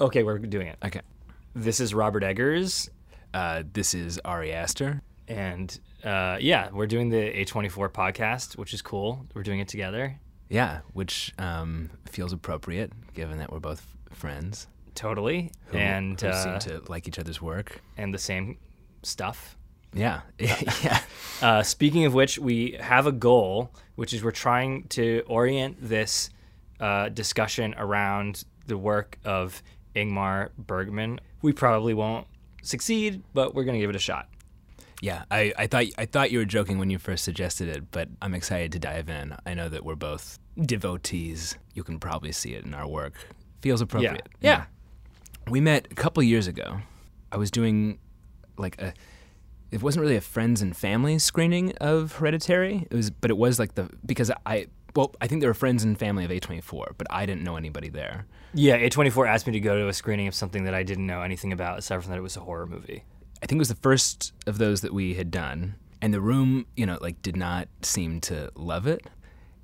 Okay, we're doing it. Okay. This is Robert Eggers, Uh, this is Ari Aster. and uh, yeah, we're doing the A24 podcast, which is cool. We're doing it together. Yeah, which um, feels appropriate given that we're both friends Totally. who, and who uh, seem to like each other's work. and the same stuff. Yeah, yeah. Uh, speaking of which, we have a goal, which is we're trying to orient this uh, discussion around the work of Ingmar Bergman. We probably won't succeed, but we're going to give it a shot. Yeah, I, I thought I thought you were joking when you first suggested it, but I'm excited to dive in. I know that we're both devotees. You can probably see it in our work. Feels appropriate. Yeah. We met a couple years ago. I was doing like a it wasn't really a friends and family screening of Hereditary. It was but it was like the because I well, I think there were friends and family of A24, but I didn't know anybody there. Yeah, A24 asked me to go to a screening of something that I didn't know anything about, aside from that it was a horror movie. I think it was the first of those that we had done, and the room, you know, like did not seem to love it.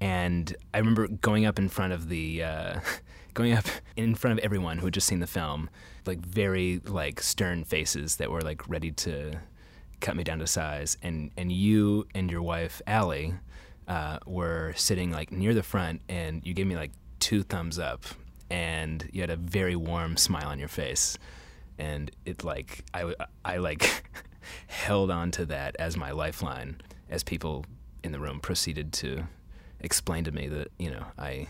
And I remember going up in front of the, uh, going up in front of everyone who had just seen the film, like very like stern faces that were like ready to cut me down to size. And and you and your wife Allie uh, were sitting like near the front, and you gave me like two thumbs up, and you had a very warm smile on your face and it like I I like held on to that as my lifeline as people in the room proceeded to explain to me that you know I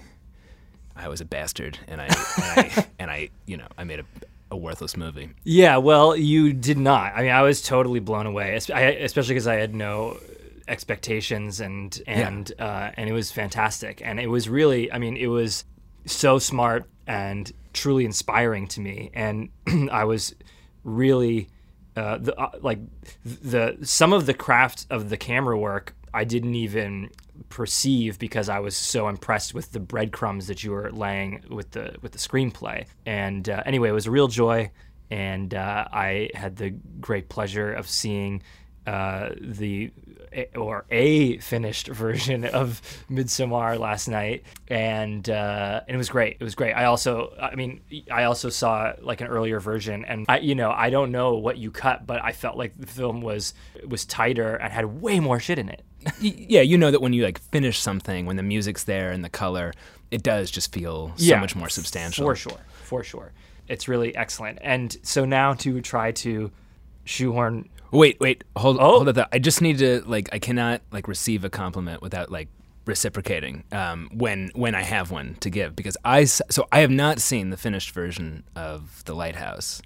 I was a bastard and I and I, and I you know I made a, a worthless movie. Yeah, well, you did not. I mean, I was totally blown away, I- especially because I had no expectations and and uh, and it was fantastic. And it was really, I mean, it was so smart and truly inspiring to me. And I was really uh, the uh, like the some of the craft of the camera work I didn't even perceive because I was so impressed with the breadcrumbs that you were laying with the with the screenplay. And uh, anyway, it was a real joy, and uh, I had the great pleasure of seeing uh, the or a finished version of Midsommar last night, and uh, and it was great. It was great. I also, I mean, I also saw like an earlier version, and I, you know, I don't know what you cut, but I felt like the film was was tighter and had way more shit in it. Yeah, you know that when you like finish something, when the music's there and the color, it does just feel so Yeah, much more substantial. For sure, for sure. It's really excellent. And so now to try to shoehorn. Wait, wait, hold, Oh. hold up. I just need to like I cannot like receive a compliment without like reciprocating um, when when I have one to give because I so I have not seen the finished version of The Lighthouse,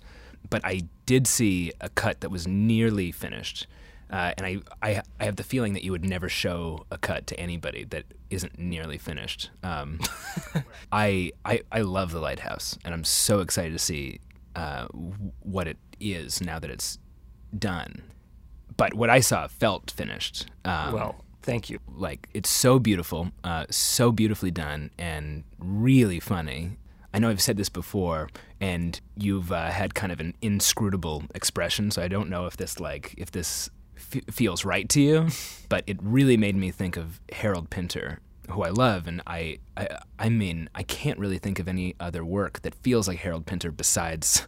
but I did see a cut that was nearly finished. Uh, and I, I, I have the feeling that you would never show a cut to anybody that isn't nearly finished. Um, I, I, I love the lighthouse, and I'm so excited to see uh, what it is now that it's done. But what I saw felt finished. Um, Well, thank you. like it's so beautiful, uh, so beautifully done, and really funny. I know I've said this before, and you've uh, had kind of an inscrutable expression, so I don't know if this like if this f- feels right to you, but it really made me think of Harold Pinter, who I love, and I, I, I mean, I can't really think of any other work that feels like Harold Pinter besides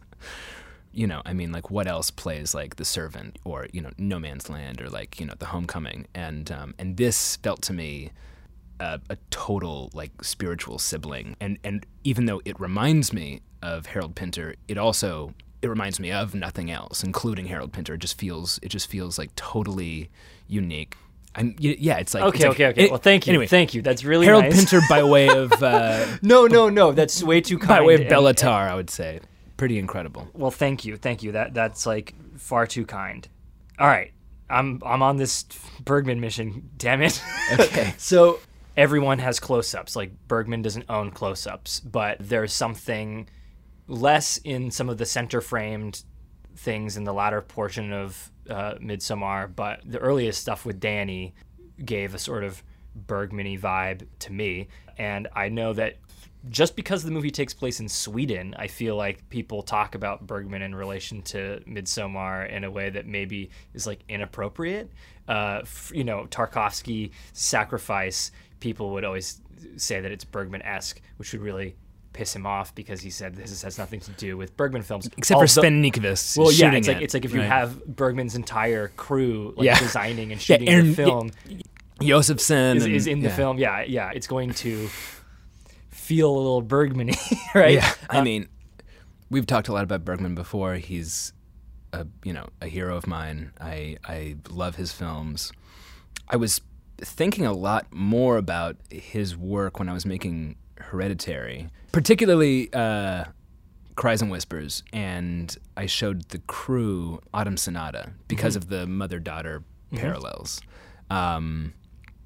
you know, I mean, like what else plays like The Servant or you know No Man's Land or like you know The Homecoming, and um, and this felt to me a, a total like spiritual sibling, and and even though it reminds me of Harold Pinter, it also it reminds me of nothing else, including Harold Pinter. It just feels it just feels like totally unique. I'm yeah, it's like Okay, it's like- okay, okay. it- well, thank you. Anyway, thank you. That's really Harold nice. Pinter by way of uh, No, no, no. That's way too kind. by way of and- Béla Tarr, I would say, pretty incredible. Well, thank you, thank you. That that's like far too kind. All right, I'm I'm on this Bergman mission. Damn it. Okay. so everyone has close-ups. Like Bergman doesn't own close-ups, but there's something less in some of the center-framed things in the latter portion of uh, Midsommar. But the earliest stuff with Danny gave a sort of Bergman-y vibe to me, and I know that just because the movie takes place in Sweden, I feel like people talk about Bergman in relation to Midsommar in a way that maybe is like inappropriate. Uh, f- you know, Tarkovsky sacrifice. People would always say that it's Bergman esque, which would really piss him off because he said this has nothing to do with Bergman films. Except for Although- Sven Nykvist Well, yeah, shooting it's like it, it's like if you right? have Bergman's entire crew like Yeah. designing and Yeah, shooting Erland- the film Josephson is, is in the yeah. film. Yeah, yeah, it's going to feel a little Bergman-y, right? Yeah, I Uh, mean, we've talked a lot about Bergman before. He's a you know a hero of mine. I I love his films. I was thinking a lot more about his work when I was making Hereditary, particularly uh, Cries and Whispers, and I showed the crew Autumn Sonata because of the mother-daughter parallels. Um,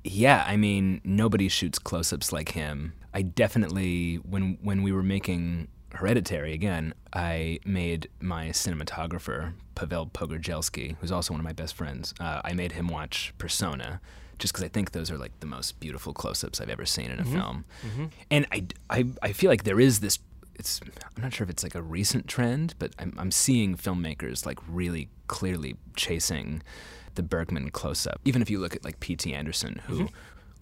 yeah, I mean, nobody shoots close-ups like him. I definitely, when when we were making Hereditary again, I made my cinematographer Pavel Pogorzelski, who's also one of my best friends. Uh, I made him watch Persona, just because I think those are like the most beautiful close-ups I've ever seen in a mm-hmm. film. Mm-hmm. And I, I, I feel like there is this. It's I'm not sure if it's like a recent trend, but I'm I'm seeing filmmakers like really clearly chasing the Bergman close-up. Even if you look at like P.T. Anderson, who mm-hmm.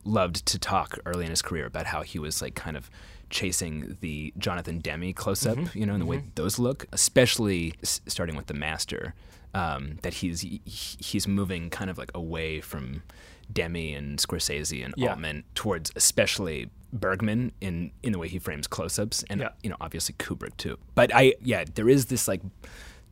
Loved to talk early in his career about how he was like kind of chasing the Jonathan Demme close-up, you know, and the way those look, especially s- starting with the Master, um, that he's he- he's moving kind of like away from Demme and Scorsese and Yeah. Altman towards especially Bergman in in the way he frames close-ups, and Yeah. you know obviously Kubrick too. But I yeah, there is this like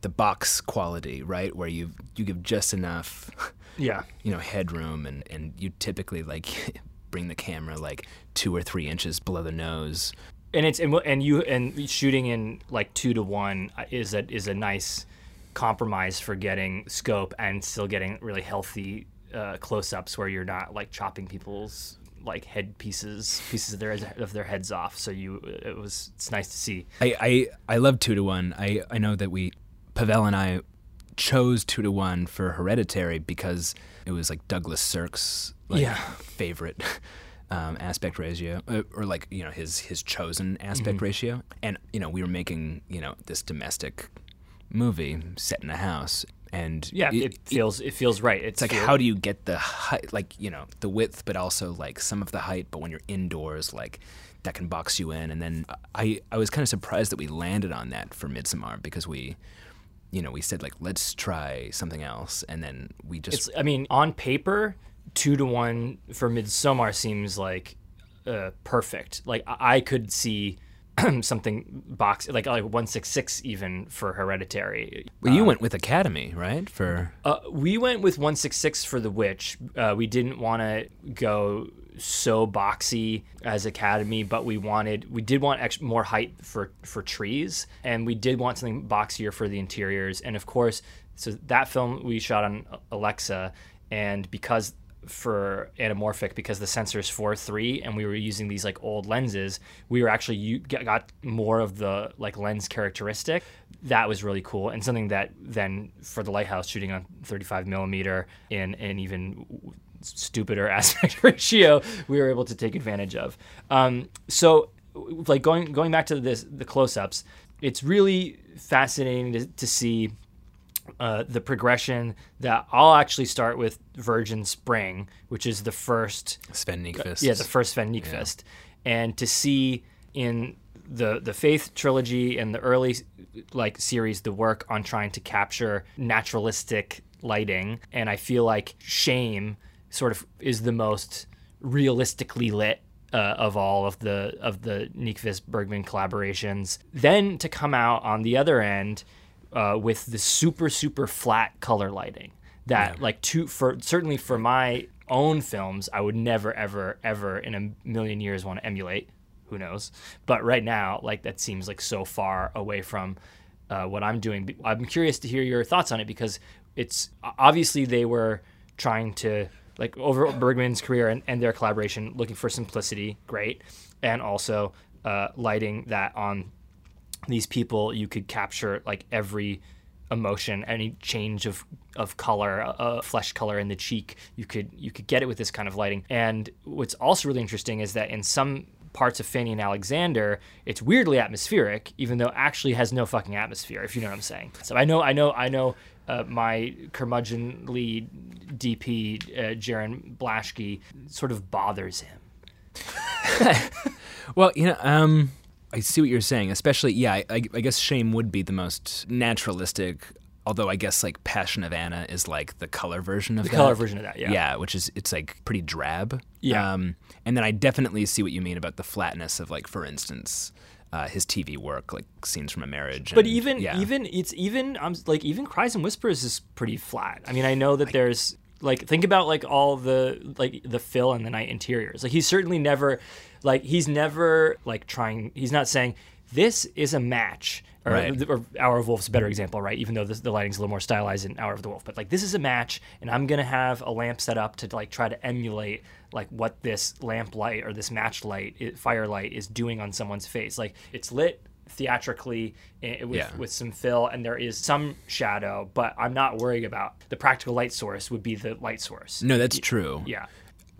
the box quality, right, where you you give just enough yeah. you know headroom and and you typically like bring the camera like two or three inches below the nose and it's and, and you and shooting in like two to one is a is a nice compromise for getting scope and still getting really healthy uh, close-ups where you're not like chopping people's like head pieces pieces of their of their heads off so you it was it's nice to see I, I I love two to one. I I know that we Pavel and I chose two to one for Hereditary because it was like Douglas Sirk's like Yeah. favorite um, aspect ratio, uh, or like you know his his chosen aspect Mm-hmm. ratio. And you know we were making you know this domestic movie set in a house, and yeah it, feels it feels right it's, it's like how do you get the height like you know the width but also like some of the height but when you're indoors like that can box you in and then i i was kind of surprised that we landed on that for midsommar because we you know we said like let's try something else. And then we just it's i mean on paper two to one for midsommar seems like uh, perfect. Like i I could see something box like like 166 even for hereditary. Well you went with academy right? For uh, we went with 166 for the witch. Uh, we didn't want to go so boxy as academy but we wanted we did want ex- more height for for trees and we did want something boxier for the interiors. And of course so that film we shot on alexa and because for anamorphic because the sensor is 4.3 and we were using these like old lenses we were actually you got more of the like lens characteristic. That was really cool and something that then for the lighthouse shooting on 35 millimeter in an even stupider aspect ratio we were able to take advantage of. Um, so like going going back to this the close-ups it's really fascinating to, to see uh, the progression that I'll actually start with Virgin Spring, which is the first, Sven Nykvist. yeah, the first Sven Nykvist, and to see in the the Faith trilogy and the early like series the work on trying to capture naturalistic lighting, and I feel like Shame sort of is the most realistically lit uh, of all of the of the Nykvist Bergman collaborations. Then to come out on the other end uh, with the super super flat color lighting that like two for certainly for my own films I would never ever ever in a million years want to emulate. Who knows? But right now, like that seems like so far away from uh, what I'm doing. I'm curious to hear your thoughts on it because it's obviously they were trying to like over Bergman's career and, and their collaboration, looking for simplicity, great, and also uh, lighting that on these people you could capture like every emotion, any change of of color, uh, flesh color in the cheek, you could you could get it with this kind of lighting. And what's also really interesting is that in some parts of Fanny and Alexander, it's weirdly atmospheric, even though actually has no fucking atmosphere, if you know what I'm saying. So I know, I know, I know. Uh, my curmudgeonly DP, uh, Jarin Blaschke, sort of bothers him. Well, you know, um, I see what you're saying. Especially, yeah, I, I guess Shame would be the most naturalistic. Although I guess like Passion of Anna is like the color version of The that. color version of that, yeah. Yeah, which is it's like pretty drab. Yeah. Um, and then I definitely see what you mean about the flatness of like, for instance, uh, his TV work, like scenes from a marriage. But and- even yeah. even it's even um like even cries and whispers is pretty flat. I mean, I know that there's like think about like all the like the fill and the night interiors. Like he's certainly never like he's never like trying. He's not saying this is a match. Or, Right. or Hour of Wolf's a better example, right? Even though this, the lighting's a little more stylized in Hour of the Wolf, but like this is a match, and I'm gonna have a lamp set up to like try to emulate like what this lamp light or this match light, i- firelight is doing on someone's face. Like it's lit theatrically eh, eh, with, Yeah. with some fill and there is some shadow but i'm not worried about the practical light source would be the light source no, that's true. yeah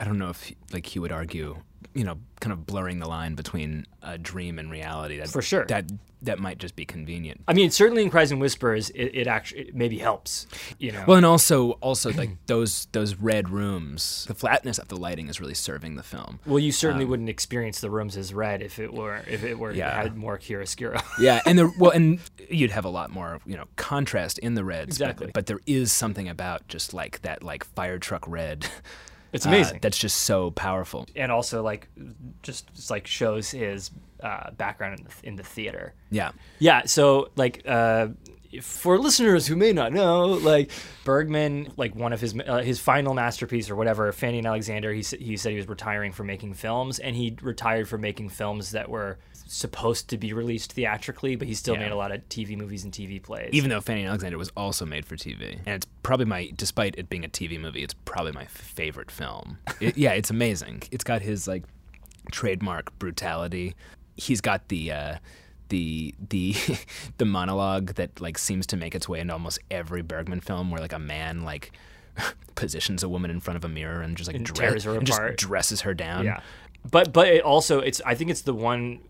I don't know if he- like he would argue, you know, kind of blurring the line between a dream and reality. That, For sure. That that might just be convenient. i mean certainly in cries and whispers it, it actually it maybe helps you know Well, and also also like those those red rooms, the flatness of the lighting is really serving the film. well you certainly um, wouldn't experience the rooms as red if it were if it were Yeah. had more chiaroscuro Yeah, and the well, and you'd have a lot more you know contrast in the reds. but- Exactly. But, there is something about just like that like fire truck red. it's uh, amazing that's just so powerful. and also like just, just like shows his uh, background in the, in the theater Yeah. Yeah, so like uh, for listeners who may not know, like Bergman, like one of his uh, his final masterpiece or whatever, Fanny and Alexander, he he said he was retiring from making films, and he retired from making films that were supposed to be released theatrically, but he still Yeah. made a lot of TV movies and TV plays. Even though Fanny and Alexander was also made for TV, and it's probably my, despite it being a TV movie, it's probably my favorite film. It, yeah, it's amazing. It's got his like trademark brutality. He's got the uh, the the the monologue that like seems to make its way into almost every Bergman film, where like a man like positions a woman in front of a mirror and just like And dre- tears her and just dresses her down. yeah, but but it also it's I think it's the one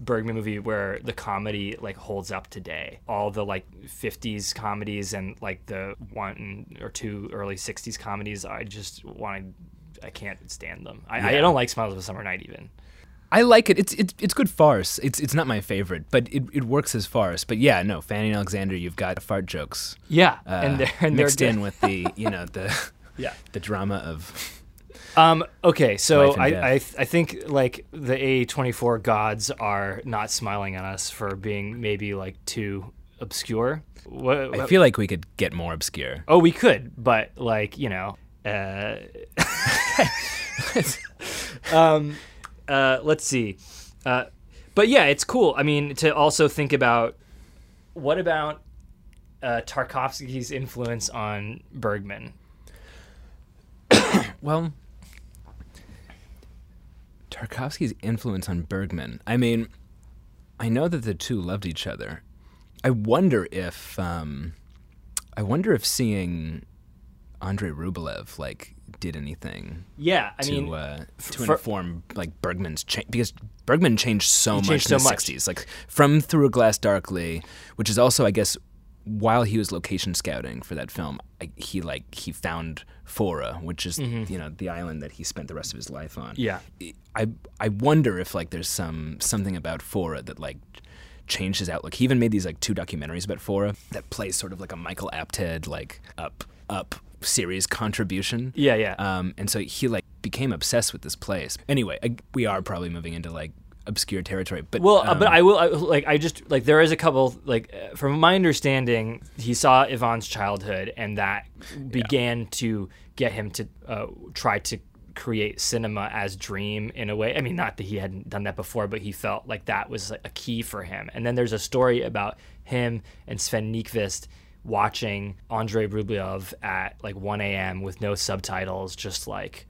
Bergman movie where the comedy like holds up today. All the like 50s comedies and like the one or two early 60s comedies, I just want to I can't stand them. I, I don't like Smiles of a Summer Night even. I like it. It's it's it's good farce. It's it's not my favorite, but it, it works as farce. But yeah, no, Fanny and Alexander, you've got fart jokes. Yeah, uh, and they're and they're mixed in with the you know the yeah. the drama of Um, okay, so I. I I think like the A24 gods are not smiling on us for being maybe like too obscure. What, I feel like we could get more obscure. oh, we could, but like you know, uh, um, uh, let's see. Uh, but yeah, it's cool. I mean, to also think about what about uh, Tarkovsky's influence on Bergman. Well, Tarkovsky's influence on Bergman. I mean, I know that the two loved each other. I wonder if um, I wonder if seeing Andrei Rublev like did anything Yeah, I to mean, uh, to for- inform like Bergman's change because Bergman changed so much changed in so the much. '60s, like from Through a Glass Darkly, which is also, I guess, while he was location scouting for that film, I, he like he found Fårö, which is you know the island that he spent the rest of his life on. Mm-hmm. Yeah. I I wonder if like there's some something about Fårö that like changed his outlook. He even made these like two documentaries about Fårö that plays sort of like a Michael Apted like up up series contribution. yeah, yeah. Um, and so he like became obsessed with this place. Anyway, I, we are probably moving into like obscure territory, but Well, uh, um, but I will I, like I just like there is a couple like uh, from my understanding, he saw Ivan's childhood, and that began to get him to uh, try to create cinema as dream in a way. I mean, not that he hadn't done that before, but he felt like that was like, a key for him. And then there's a story about him and Sven Nykvist watching Andrei Rublev at like 1 a.m. with no subtitles, just like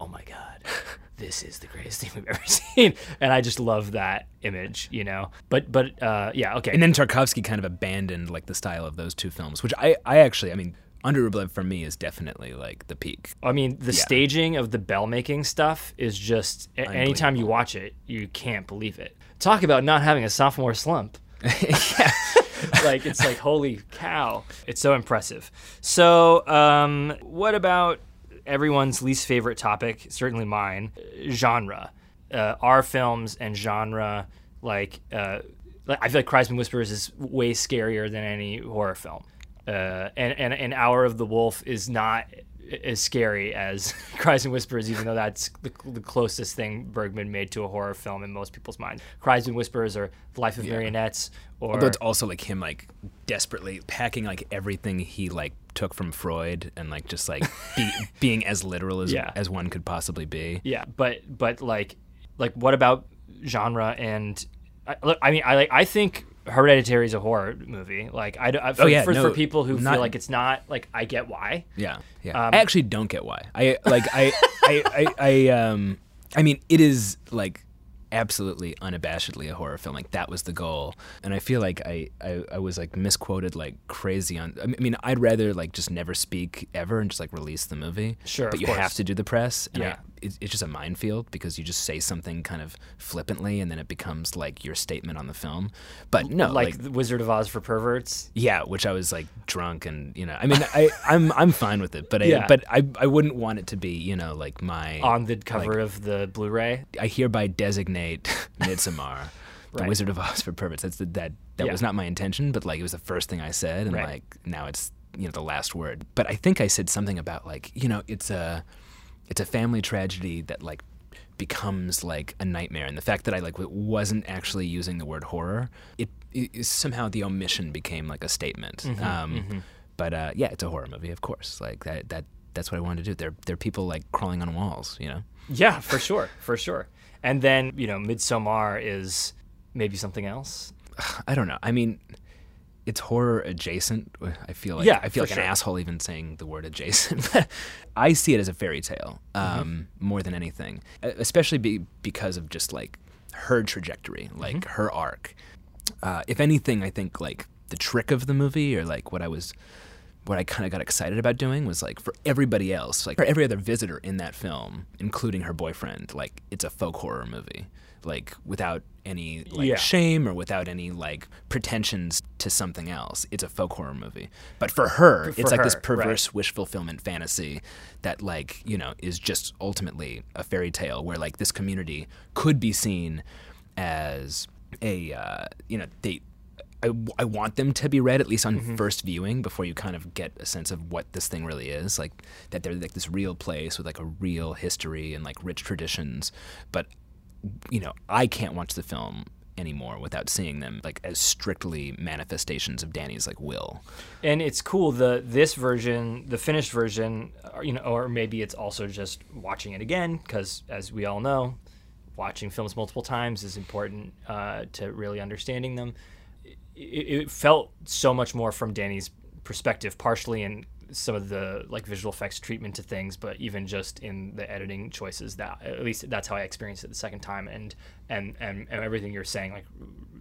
oh my god this is the greatest thing we've ever seen. And i just love that image you know? But but uh yeah okay. And then Tarkovsky kind of abandoned like the style of those two films, which I I actually I mean Andrei Rublev for me is definitely like the peak. i mean the staging of the bell making stuff is just a- anytime you watch it you can't believe it. Talk about not having a sophomore slump like it's like holy cow. It's so impressive. So um what about everyone's least favorite topic certainly mine genre? Uh, are films and genre like uh, I feel like Cries and Whispers is way scarier than any horror film. Uh, and, and an Hour of the Wolf is not as scary as Cries and Whispers, even though that's the, the, closest thing Bergman made to a horror film in most people's minds. Cries and Whispers or Life of yeah. Marionettes, or Although it's also like him like desperately packing like everything he like took from Freud and like just like be, being as literal as yeah. as one could possibly be. Yeah, but but like like what about genre and I, look, I mean I like I think Hereditary is a horror movie. Like I, I for, oh, yeah, for, no, for people who not, feel like it's not, like I get why. Yeah, yeah. Um, I actually don't get why. I like I, I, I, I, um, I mean, it is like absolutely unabashedly a horror film. Like that was the goal. And I feel like I, I, I, was like misquoted like crazy on. I mean, I'd rather like just never speak ever and just like release the movie. Sure, but you course. have to do the press. And yeah. I, it's just a minefield because you just say something kind of flippantly and then it becomes like your statement on the film. But no, like, like Wizard of Oz for perverts. Yeah, which I was like drunk and you know, I mean, I I'm I'm fine with it, but I yeah. but I I wouldn't want it to be you know like my on the cover like, of the Blu-ray. I hereby designate Midsommar. the right. Wizard of Oz for perverts. That's the, that that yeah. was not my intention, but like it was the first thing I said, and right. like now it's you know the last word. But I think I said something about like you know it's a it's a family tragedy that like becomes like a nightmare. And the fact that i like wasn't actually using the word horror it, it somehow the omission became like a statement. Mm-hmm, um, mm-hmm. but uh, yeah it's a horror movie of course. Like that that that's what i wanted to do. There there are people like crawling on walls you know? Yeah for sure for sure. And then you know midsommar is maybe something else? I don't know. I mean it's horror adjacent. I feel like yeah, I feel like sure. an asshole even saying the word adjacent. I see it as a fairy tale um, mm-hmm. more than anything, especially be, because of just like her trajectory, like mm-hmm. her arc. Uh, if anything, I think like the trick of the movie, or like what I was, what I kind of got excited about doing was like for everybody else, like for every other visitor in that film, including her boyfriend, like it's a folk horror movie like without any like yeah. shame or without any like pretensions to something else. It's a folk horror movie. But for her, for it's like her, this perverse right. wish fulfillment fantasy that like, you know, is just ultimately a fairy tale where like this community could be seen as a uh, you know, they I, I want them to be read at least on mm-hmm. first viewing before you kind of get a sense of what this thing really is like that they're like this real place with like a real history and like rich traditions but you know, I can't watch the film anymore without seeing them like as strictly manifestations of Danny's like will. And it's cool the this version, the finished version, uh, you know, or maybe it's also just watching it again because as we all know, watching films multiple times is important uh, to really understanding them. It, it, felt so much more from Danny's perspective, partially in some of the like visual effects treatment to things, but even just in the editing choices that at least that's how I experienced it the second time and and and, and everything you're saying like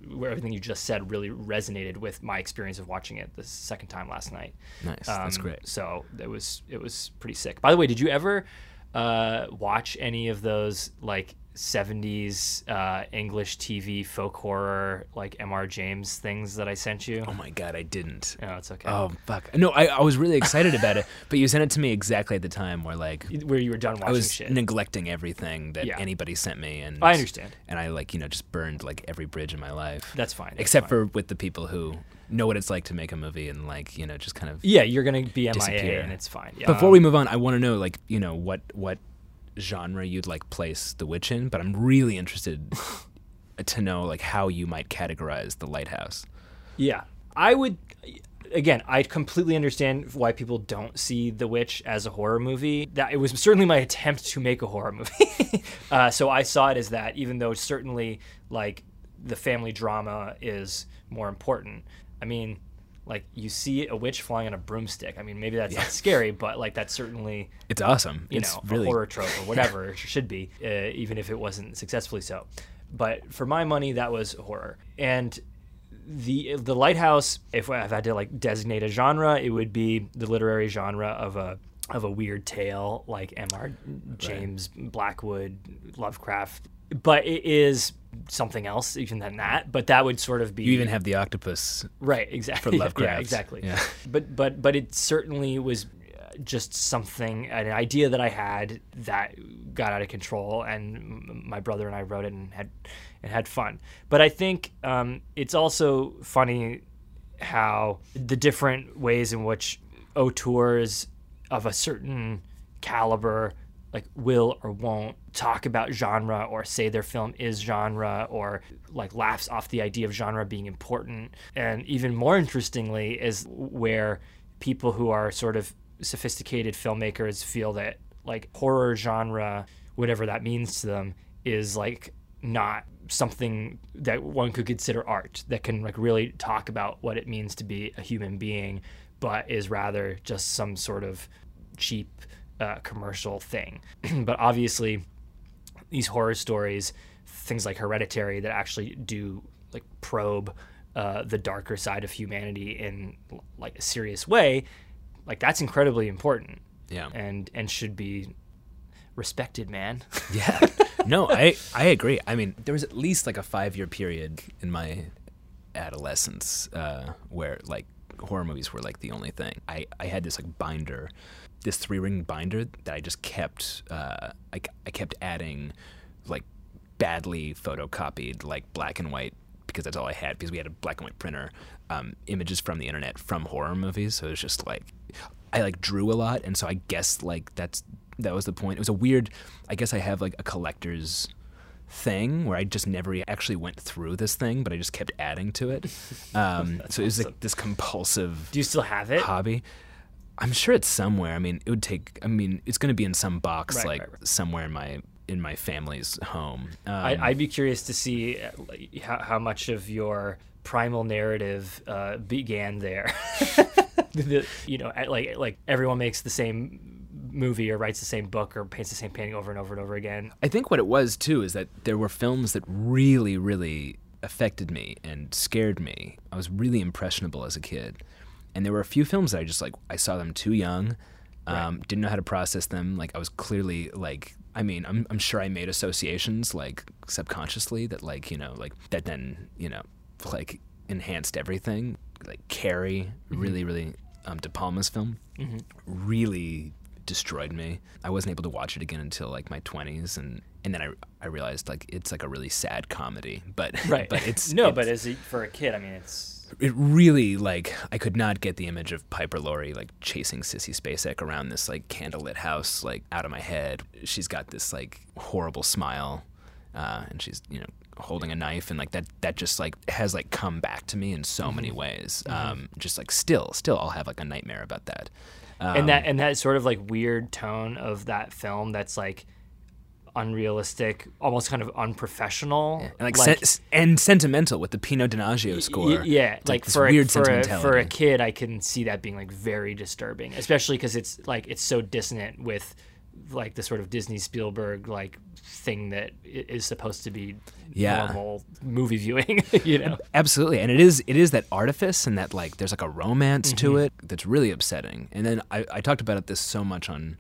where everything you just said really resonated with my experience of watching it the second time last night. Nice, um, that's great. So it was it was pretty sick. By the way, did you ever uh, watch any of those like 70s uh, English TV folk horror like M.R. James things that I sent you? Oh my god, I didn't. No, it's okay. Oh fuck. No, I, I was really excited about it, but you sent it to me exactly at the time where like where you were done watching I was shit. neglecting everything that yeah. anybody sent me and I understand. And I like, you know, just burned like every bridge in my life. That's fine. That's except fine. for with the people who know what it's like to make a movie and like, you know, just kind of Yeah, you're going to be MIA and it's fine. Yeah. Before we move on, I want to know like, you know, what what genre you'd like place The Witch in, but I'm really interested to know like how you might categorize The Lighthouse. Yeah, I would. Again, I completely understand why people don't see The Witch as a horror movie. That it was certainly my attempt to make a horror movie, uh, so I saw it as that. Even though certainly like the family drama is more important. I mean, like you see a witch flying on a broomstick. I mean, maybe that's yeah. not scary, but like that's certainly it's awesome. You it's know, really... a horror trope or whatever it should be, uh, even if it wasn't successfully so. But for my money, that was horror. And the the lighthouse, if I've had to like designate a genre, it would be the literary genre of a of a weird tale like M.R. James right. Blackwood, Lovecraft. But it is something else even than that but that would sort of be you even have the octopus right exactly for Lovecraft yeah exactly yeah. but but but it certainly was just something, an idea that I had that got out of control, and my brother and I wrote it and had and had fun. But I think um, it's also funny how the different ways in which auteurs of a certain caliber like will or won't talk about genre or say their film is genre or like laughs off the idea of genre being important. And even more interestingly is where people who are sort of sophisticated filmmakers feel that like horror genre whatever that means to them is like not something that one could consider art that can like really talk about what it means to be a human being but is rather just some sort of cheap uh, commercial thing. but obviously, these horror stories, things like Hereditary, that actually do like probe uh, the darker side of humanity in like a serious way, like that's incredibly important. Yeah, and and should be respected, man. yeah. No, I I agree. I mean, there was at least like a five year period in my adolescence uh, where like horror movies were like the only thing. I, I had this like binder this three ring binder that I just kept uh, I, I kept adding like badly photocopied like black and white because that's all I had because we had a black and white printer um, images from the internet from horror movies so it was just like I like drew a lot and so I guess like that's that was the point it was a weird I guess I have like a collector's thing where I just never actually went through this thing, but I just kept adding to it. Um, so it was like this compulsive. Do you still have it? Hobby. I'm sure it's somewhere. I mean, it would take. I mean, it's going to be in some box, right, like right, right. somewhere in my in my family's home. Um, I, would be curious to see uh, how, how, much of your primal narrative uh, began there. the, you know, like like everyone makes the same movie or writes the same book or paints the same painting over and over and over again. I think what it was too is that there were films that really, really affected me and scared me. I was really impressionable as a kid and there were a few films that I just like I saw them too young, um, right. didn't know how to process them. Like I was clearly like I mean I'm I'm sure I made associations like subconsciously that like you know like that then you know like enhanced everything. Like Carrie, mm-hmm. really really um, De Palma's film, mm-hmm. really destroyed me. I wasn't able to watch it again until like my 20s and and then I, I realized like it's like a really sad comedy but right but it's no it's, but as a, for a kid I mean it's it really like I could not get the image of Piper Laurie like chasing Sissy Spacek around this like candlelit house like out of my head. She's got this like horrible smile, uh, and she's you know holding a knife and like that that just like has like come back to me in so mm-hmm. many ways. Mm-hmm. Um, just like still still I'll have like a nightmare about that. Um, and that and that sort of like weird tone of that film that's like unrealistic, almost kind of unprofessional, yeah. and like, like se- and sentimental with the Pino Donaggio score. Y- yeah, it's like, like for a, for a, for a kid, I can see that being like very disturbing, especially because it's like it's so dissonant with like the sort of Disney Spielberg like thing that is supposed to be yeah. normal movie viewing, you know. Absolutely. And it is it is that artifice and that like there's like a romance mm-hmm. to it that's really upsetting. And then I, I talked about it this so much on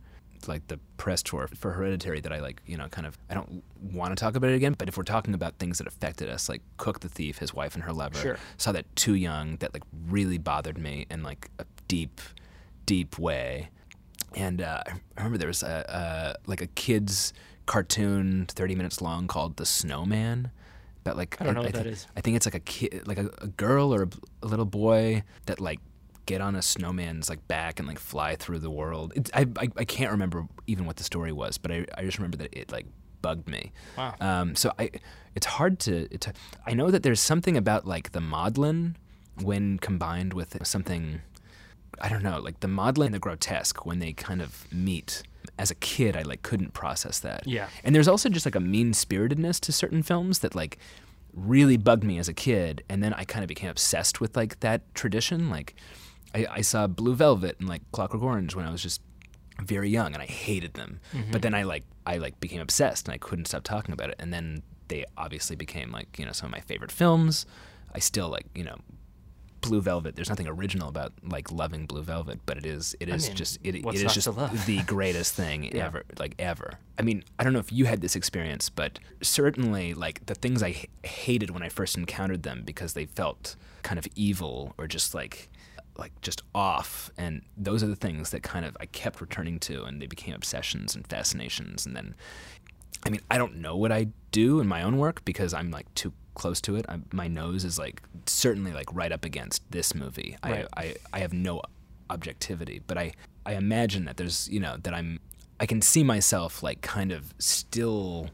like the press tour for Hereditary that I like, you know, kind of I don't want to talk about it again. But if we're talking about things that affected us, like Cook the Thief, his wife and her lover, sure. saw that too young, that like really bothered me in like a deep, deep way. And uh, I remember there was a, a like a kids cartoon, thirty minutes long, called The Snowman. But like I don't know I, what I that is. I think it's like a kid, like a, a girl or a, a little boy that like get on a snowman's like back and like fly through the world. It, I, I, I can't remember even what the story was, but I I just remember that it like bugged me. Wow. Um, so I it's hard to it's, I know that there's something about like the maudlin when combined with something I don't know like the maudlin and the grotesque when they kind of meet. As a kid, I like couldn't process that. Yeah. And there's also just like a mean spiritedness to certain films that like really bugged me as a kid, and then I kind of became obsessed with like that tradition. Like I, I saw Blue Velvet and like Clockwork Orange when I was just very young, and I hated them. Mm-hmm. But then I like I like became obsessed, and I couldn't stop talking about it. And then they obviously became like you know some of my favorite films. I still like you know Blue Velvet. There's nothing original about like loving Blue Velvet, but it is it is I mean, just it, it is just the greatest thing yeah. ever, like ever. I mean, I don't know if you had this experience, but certainly like the things I h- hated when I first encountered them because they felt kind of evil or just like like just off and those are the things that kind of I kept returning to and they became obsessions and fascinations and then I mean I don't know what I do in my own work because I'm like too close to it I, my nose is like certainly like right up against this movie Right. I, I I have no objectivity but I I imagine that there's you know that I'm I can see myself like kind of still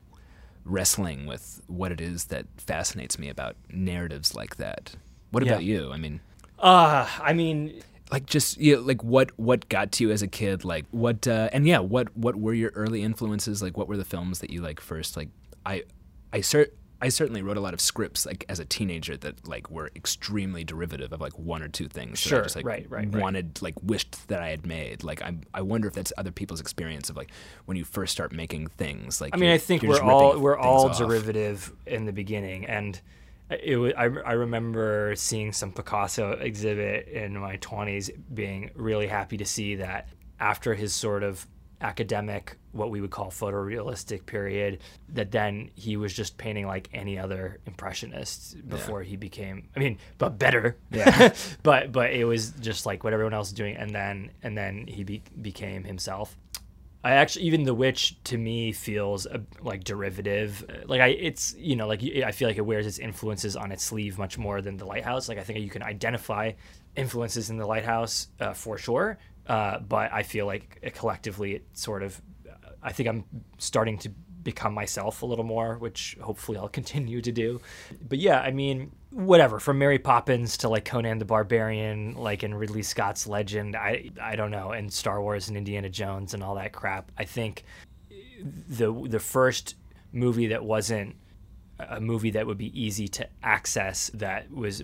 wrestling with what it is that fascinates me about narratives like that what Yeah. about you I mean Uh, I mean, like just you know, like what what got to you as a kid like what uh, and yeah what what were your early influences like what were the films that you like first like i i cert I certainly wrote a lot of scripts like as a teenager that like were extremely derivative of like one or two things that Sure, I just like right, right, right. wanted like wished that I had made. Like I I wonder if that's other people's experience of like when you first start making things. Like I mean, I think we're all we're all off. derivative in the beginning, and it was, I I remember seeing some Picasso exhibit in my twenties, being really happy to see that after his sort of academic, what we would call photorealistic period, that then he was just painting like any other impressionist before he became. I mean, but better. Yeah. but but it was just like what everyone else was doing, and then and then he be, became himself. I actually even the witch to me feels uh, like derivative. Uh, Like I, it's you know like I feel like it wears its influences on its sleeve much more than the lighthouse. Like I think you can identify influences in the lighthouse uh, for sure, uh, but I feel like it collectively it sort of. I think I'm starting to become myself a little more, which hopefully I'll continue to do. But yeah, I mean, whatever from Mary Poppins to like Conan the Barbarian, like in Ridley Scott's Legend, I I don't know, and Star Wars and Indiana Jones and all that crap. I think the the first movie that wasn't a movie that would be easy to access that was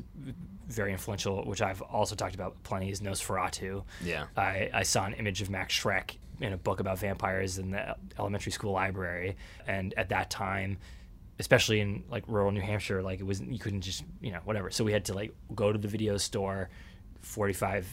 very influential, which I've also talked about plenty, is Nosferatu. Yeah. I, I saw an image of Max Schreck in a book about vampires in the elementary school library, and at that time, especially in like rural New Hampshire, like it was you couldn't just you know whatever. So we had to like go to the video store, forty five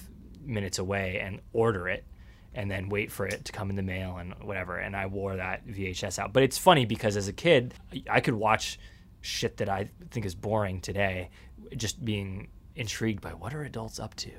minutes away, and order it. And then wait for it to come in the mail and whatever. And I wore that VHS out. But it's funny because as a kid, I could watch shit that I think is boring today, just being intrigued by what are adults up to.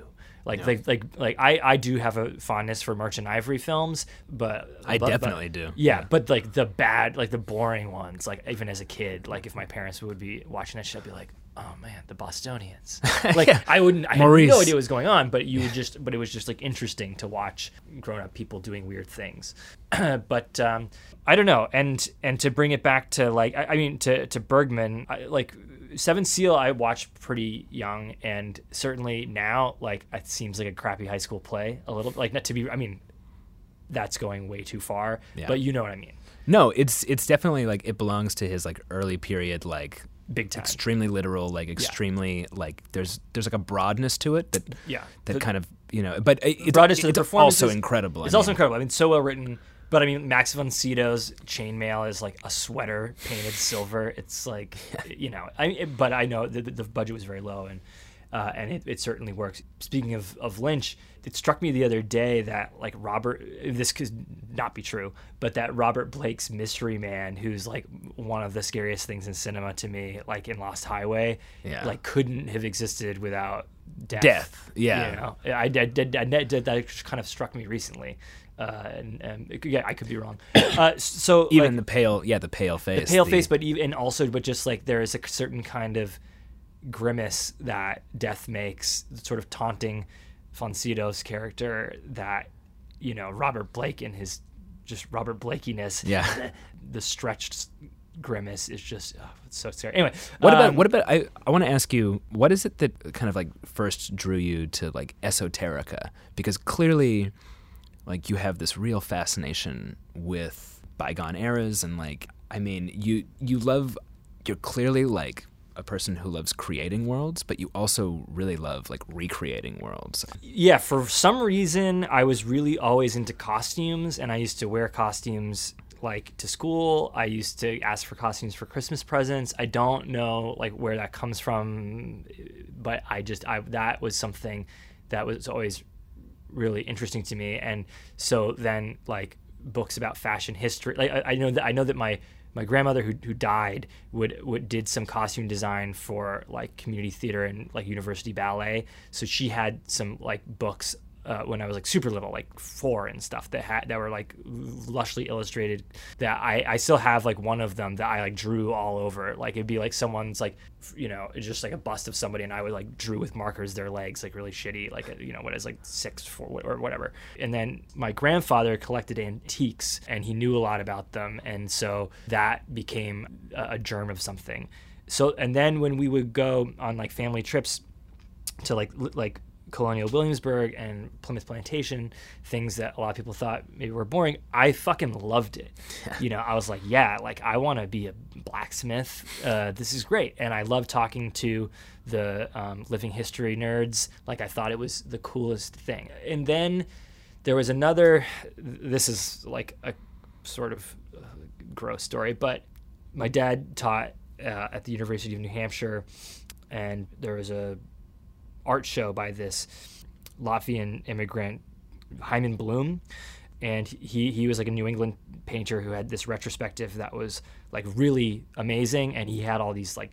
Like, like, like, like, I, I do have a fondness for Merchant Ivory films, but I but- but- definitely do. Yeah, Yeah. but like the bad, like the boring ones, like even as a kid, like if my parents would be watching that shit, I'd be like, oh man, the Bostonians. Like I wouldn't, I Maurice. had no idea what was going on, but you would just, but it was just like interesting to watch grown up people doing weird things. but um, I don't know, and and to bring it back to like, I, I mean, to to Bergman, I, like. Seven Seal, I watched pretty young, and certainly now, like it seems like a crappy high school play. A little, like not to be. I mean, that's going way too far, Yeah. but you know what I mean. No, it's it's definitely like it belongs to his like early period like Big time. extremely literal like extremely like there's there's like a broadness to it that Yeah. that The- kind of you know but it- it's, broadness to the it's performance also is- incredible. I It's also incredible. I mean, so well written. But I mean, Max von Sydow's chainmail is like a sweater painted silver. It's like, you know, I mean, but I know the, the budget was very low and uh, and it, it certainly works. Speaking of, of Lynch, it struck me the other day that like Robert, this could not be true, but that Robert Blake's Mystery Man, who's like one of the scariest things in cinema to me, like in Lost Highway, Yeah. like couldn't have existed without death. Death, yeah. You know, I did, I that just kind of struck me recently. Uh, and, and yeah, I could be wrong. Uh, so even like, the pale yeah the pale face the pale the- face, but even and also, but just like there is a certain kind of grimace that death makes, sort of taunting von Sydow's character that you know Robert Blake in his just Robert Blakiness. Yeah. the, stretched grimace is just oh, it's so scary. Anyway, What about um, what about I I want to ask you what is it that kind of like first drew you to like esoterica because clearly like you have this real fascination with bygone eras and like I mean you you love you're clearly like a person who loves creating worlds but you also really love like recreating worlds. yeah, for some reason, I was really always into costumes, and I used to wear costumes like to school. I used to ask for costumes for Christmas presents. I don't know like where that comes from, but I just I that was something that was always really interesting to me. And so then like books about fashion history, like I, I know that I know that my my grandmother who, who died would, would did some costume design for like community theater and like university ballet so she had some like books uh, when I was like super little, like four and stuff that had that were like lushly illustrated. That I I still have like one of them that I like drew all over. Like it'd be like someone's like you know just like a bust of somebody, and I would like drew with markers their legs, like really shitty, like you know what is like six four or whatever. And then my grandfather collected antiques, and he knew a lot about them, and so that became a, a germ of something. So and then when we would go on like family trips to like like Colonial Williamsburg and Plimoth Plantation, things that a lot of people thought maybe were boring. I fucking loved it. you know, I was like, yeah, like I want to be a blacksmith. Uh, this is great, and I love talking to the um, living history nerds. Like I thought it was the coolest thing. And then there was another. This is like a sort of uh, gross story, but my dad taught uh, at the University of New Hampshire, and there was a art show by this Latvian immigrant Hyman Bloom, and he he was like a New England painter who had this retrospective that was like really amazing, and he had all these like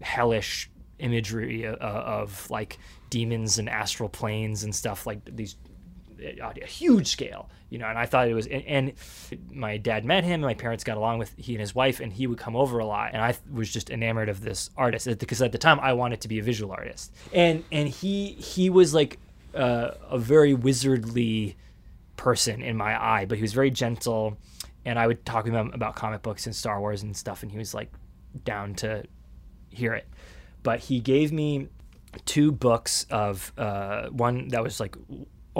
hellish imagery of, uh, of like demons and astral planes and stuff like these a huge scale, you know. And I thought it was, and, and, my dad met him. and My parents got along with he and his wife, and he would come over a lot. And I was just enamored of this artist because at the time I wanted to be a visual artist. And and he he was like uh, a very wizardly person in my eye, but he was very gentle. And I would talk to him about comic books and Star Wars and stuff, and he was like down to hear it. But he gave me two books of uh, one that was like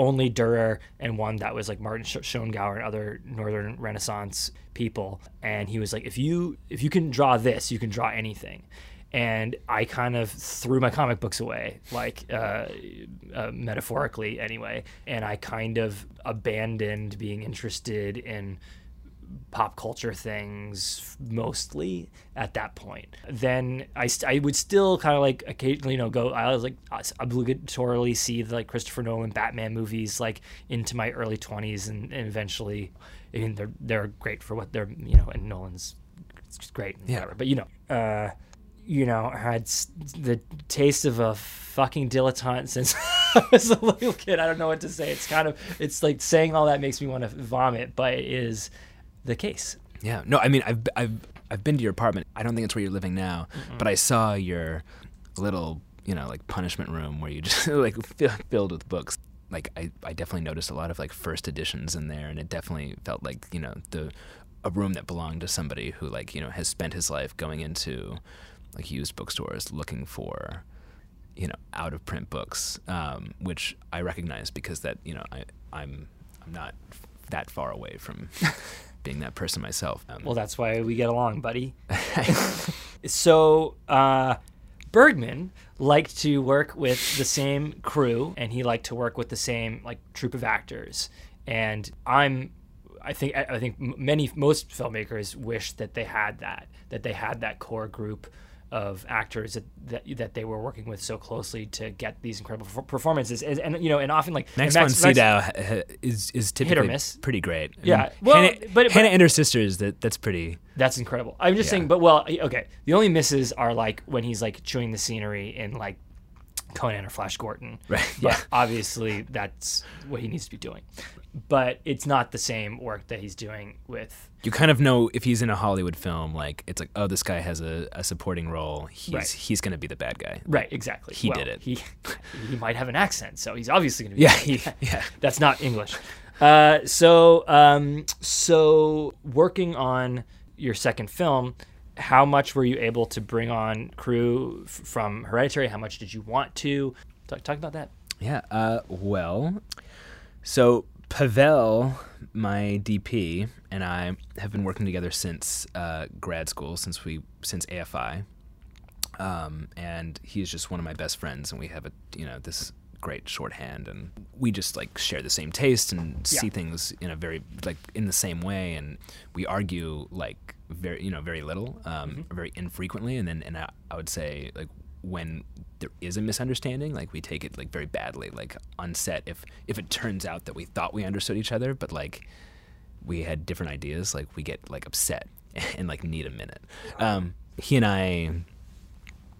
only Dürer and one that was like Martin Schongauer and other Northern Renaissance people. And he was like, if you if you can draw this, you can draw anything. And I kind of threw my comic books away, like uh, uh, metaphorically anyway. And I kind of abandoned being interested in pop culture things mostly at that point. Then I, I would still kind of like occasionally, you know, go, I was like obligatorily see the like Christopher Nolan Batman movies like into my early 20s and, and eventually, I mean, they're, they're great for what they're, you know, and Nolan's great. yeah. Whatever. But, you know, uh, you know, I had the taste of a fucking dilettante since I was a little kid. I don't know what to say. It's kind of, it's like saying all that makes me want to vomit, but it is the case. Yeah. No, I mean, I've I've I've been to your apartment. I don't think it's where you're living now, mm but I saw your little, you know, like punishment room where you just like filled with books. Like I, I definitely noticed a lot of like first editions in there, and it definitely felt like you know the a room that belonged to somebody who like you know has spent his life going into like used bookstores looking for you know out of print books, um, which I recognize because that you know I I'm I'm not that far away from being that person myself. Um, well, that's why we get along, buddy. so, uh, Bergman liked to work with the same crew, and he liked to work with the same like troupe of actors. And I'm, I think, I think many most filmmakers wish that they had that, that they had that core group of actors that, that, that they were working with so closely to get these incredible performances, and, and you know, and often like next Max, von, Sydow uh, is is typically pretty great. Yeah, well, Hannah, but, but Hannah and her sisters that that's pretty. That's incredible. I'm just yeah. saying, but well, okay. The only misses are like when he's like chewing the scenery in like Conan or Flash Gordon. Right. But yeah. obviously that's what he needs to be doing. But it's not the same work that he's doing with. You kind of know if he's in a Hollywood film, like it's like, oh, this guy has a, a supporting role. He's right. he's going to be the bad guy. Right. Exactly. He well, did it. He he might have an accent, so he's obviously going to be. Yeah. He, yeah. That's not English. Uh, so um, so working on your second film how much were you able to bring on crew f- from Hereditary? How much did you want to? Talk, talk about that. Yeah. Uh, well, so Pavel, my DP, and I have been working together since uh, grad school, since we since AFI. Um, and he's just one of my best friends, and we have a you know this great shorthand, and we just like share the same taste and yeah. see things in a very like in the same way, and we argue like very you know very little, um, mm-hmm. very infrequently, and then and I, I would say like when there is a misunderstanding, like we take it like very badly, like on set. If if it turns out that we thought we understood each other, but like we had different ideas, like we get like upset and like need a minute. Um, he and I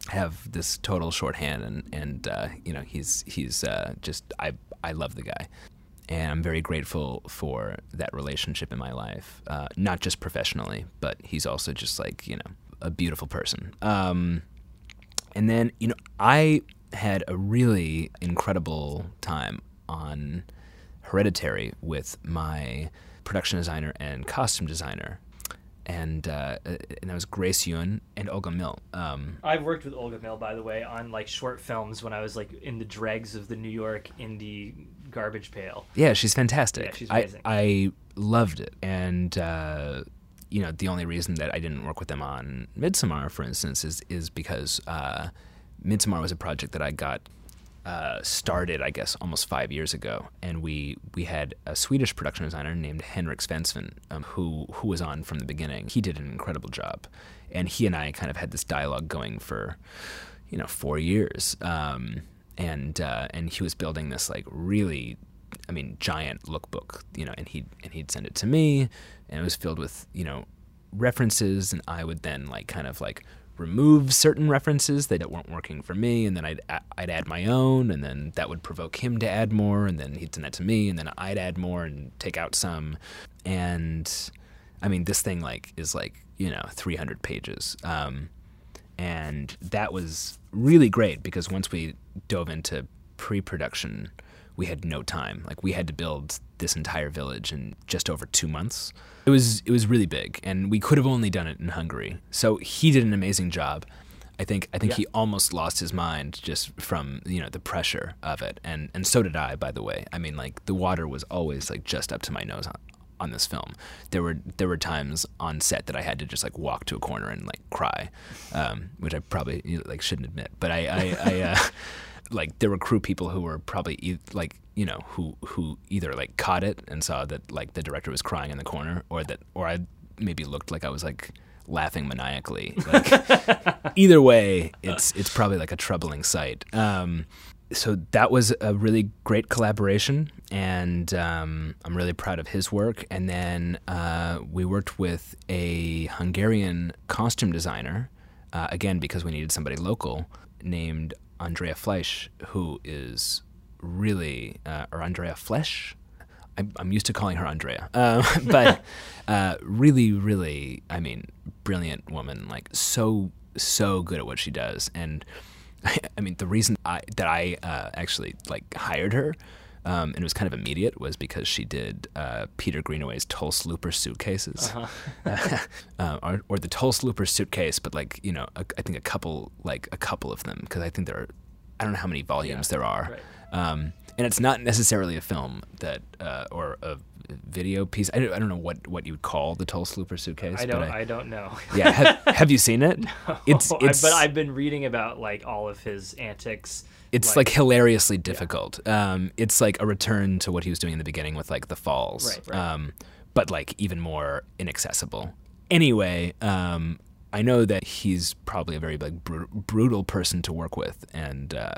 have this total shorthand, and and uh, you know he's he's uh, just I I love the guy, and I'm very grateful for that relationship in my life, uh, not just professionally, but he's also just like you know a beautiful person. Um, and then you know I had a really incredible time on Hereditary with my production designer and costume designer and uh, and that was Grace Yun and Olga Mill. Um, I've worked with Olga Mill, by the way, on like short films when I was like in the dregs of the New York indie garbage pail. Yeah, she's fantastic. Yeah, she's amazing. I, I loved it, and uh, you know the only reason that I didn't work with them on Midsommar, for instance, is is because uh, Midsommar was a project that I got uh, started, I guess, almost five years ago, and we we had a Swedish production designer named Henrik Svensson, um, who who was on from the beginning. He did an incredible job, and he and I kind of had this dialogue going for, you know, four years, um, and uh, and he was building this like really, I mean, giant lookbook, you know, and he and he'd send it to me, and it was filled with you know references, and I would then like kind of like remove certain references that weren't working for me, and then I'd I'd add my own, and then that would provoke him to add more, and then he'd send that to me, and then I'd add more and take out some, and I mean this thing like is like you know 300 pages, um, and that was really great because once we dove into pre-production, we had no time. Like we had to build this entire village in just over two months. It was it was really big, and we could have only done it in Hungary. So he did an amazing job. I think I think Yeah. he almost lost his mind just from you know the pressure of it, and and so did I. By the way, I mean like the water was always like just up to my nose on, on this film. There were there were times on set that I had to just like walk to a corner and like cry, um, which I probably you know, like shouldn't admit. But I I, I uh, like there were crew people who were probably e- like you know who who either like caught it and saw that like the director was crying in the corner, or that or I maybe looked like I was like laughing maniacally. Like either way, it's it's probably like a troubling sight. Um, so that was a really great collaboration, and um, I'm really proud of his work. And then uh, we worked with a Hungarian costume designer, uh, again because we needed somebody local, named Andrea Fleisch, who is really uh, or Andrea Flesch. I'm, used to calling her Andrea, um, but uh, really, really, I mean, brilliant woman. Like so, so good at what she does, and I mean, the reason I, that I uh, actually like hired her, um, and it was kind of immediate, was because she did uh, Peter Greenaway's Tulse Luper suitcases, uh, or, or the Tulse Luper suitcase, but like you know, a, I think a couple, like a couple of them, because I think there are, I don't know how many volumes Yeah, there are, right. um, and it's not necessarily a film that uh, or a video piece. I don't, I don't know what, what you would call the Tulse Luper suitcase. I don't. but I, don't know. yeah, have, have you seen it? It's I- it's but I've been reading about like all of his antics. It's like, hilariously difficult. Um, it's like a return to what he was doing in the beginning with like the falls, Right, right. Um, but like even more inaccessible. Anyway, um, I know that he's probably a very like bru- brutal person to work with, and uh,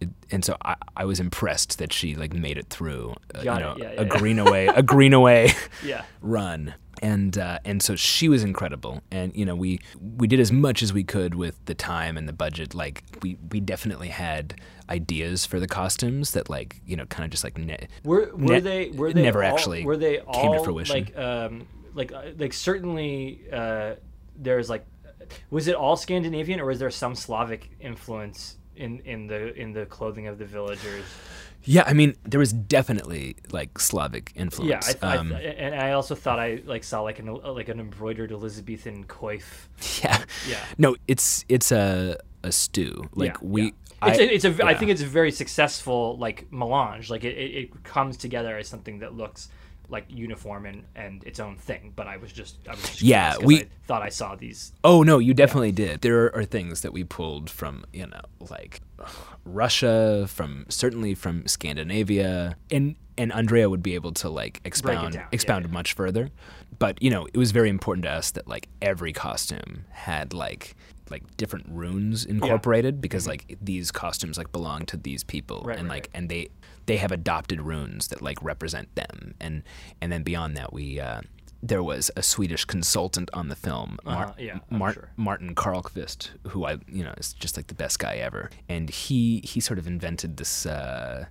it, and so I, I was impressed that she like made it through, uh, you Got it. know, Yeah, yeah, a yeah. Greenaway, a Greenaway yeah. run and uh, and so she was incredible and you know we we did as much as we could with the time and the budget like we we definitely had ideas for the costumes that like you know kind of just like ne- Were were Ne- they were they never all, actually were they came to all fruition. like um like uh, like certainly uh there's like was it all Scandinavian or was there some Slavic influence in in the in the clothing of the villagers? Yeah i mean there was definitely like slavic Yeah, influence I, I, um, and I also thought I like saw like an like an embroidered Elizabethan coif. yeah Yeah. no it's it's a a stew like Yeah, we yeah. It's I, a, it's a I yeah. think it's a very successful like melange. Like it, it, it comes together as something that looks like uniform and, and its own thing. But I was just I was just Yeah, we- I thought I saw these. Oh no, you definitely did. There are things that we pulled from, you know, like Russia, from certainly from Scandinavia, and and Andrea would be able to like expound down. Yeah, expound yeah. much further. But you know, it was very important to us that like every costume had like like different runes incorporated because like these costumes like belong to these people Mm-hmm. Right, and right, like and they they have adopted runes that like represent them and and then beyond that we uh there was a Swedish consultant on the film, Mar- Uh-huh, yeah, Mar- sure. Martin Karlqvist, who I you know is just like the best guy ever, and he he sort of invented this. Uh,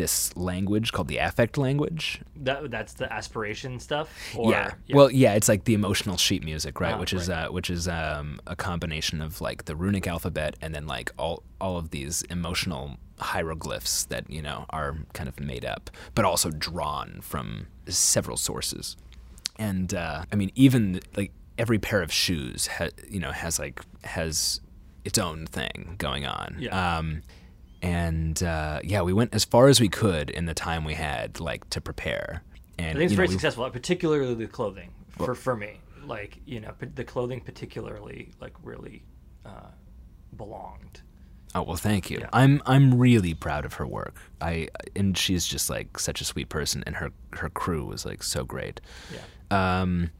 this language called the affect language. That that's the aspiration stuff. Or, yeah. Well, yeah, it's like the emotional sheet music, right? Ah, which is uh, which is um, a combination of like the runic alphabet and then like all all of these emotional hieroglyphs that you know are kind of made up, but also drawn from several sources. And uh, I mean, even like every pair of shoes, ha- you know, has like has its own thing going on. Yeah. Um, and uh, yeah, we went as far as we could in the time we had, like to prepare. And I think it's you know, very we- successful, particularly the clothing for for me. Like you know, the clothing particularly like really uh, belonged. Oh well, thank you. Yeah. I'm I'm really proud of her work. I and she's just like such a sweet person, and her her crew was like so great. Yeah. Um,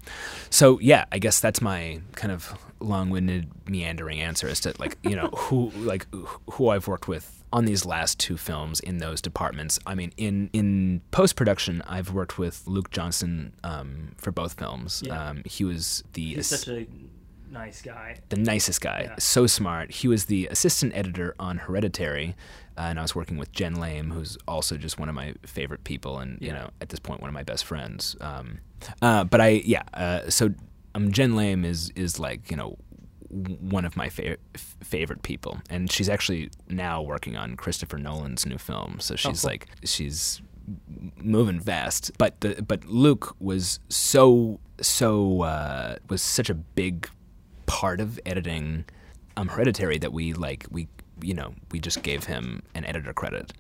so yeah, I guess that's my kind of long-winded, meandering answer as to like you know who like who I've worked with on these last two films in those departments. I mean, in in post production, I've worked with Luke Johnston um, for both films. Yeah. Um, he was the He's such a nice guy. the nicest guy, Yeah. so smart. He was the assistant editor on Hereditary, uh, and I was working with Jen Lame, who's also just one of my favorite people, and you know, at this point, one of my best friends. Um, uh, but I, yeah, uh, so um, Jen Lame is is like you know one of my fa- favorite people, and she's actually now working on Christopher Nolan's new film. So she's cool. like she's moving fast. But the but Luke was so so uh, was such a big part of editing um, Hereditary that we like we you know we just gave him an editor credit,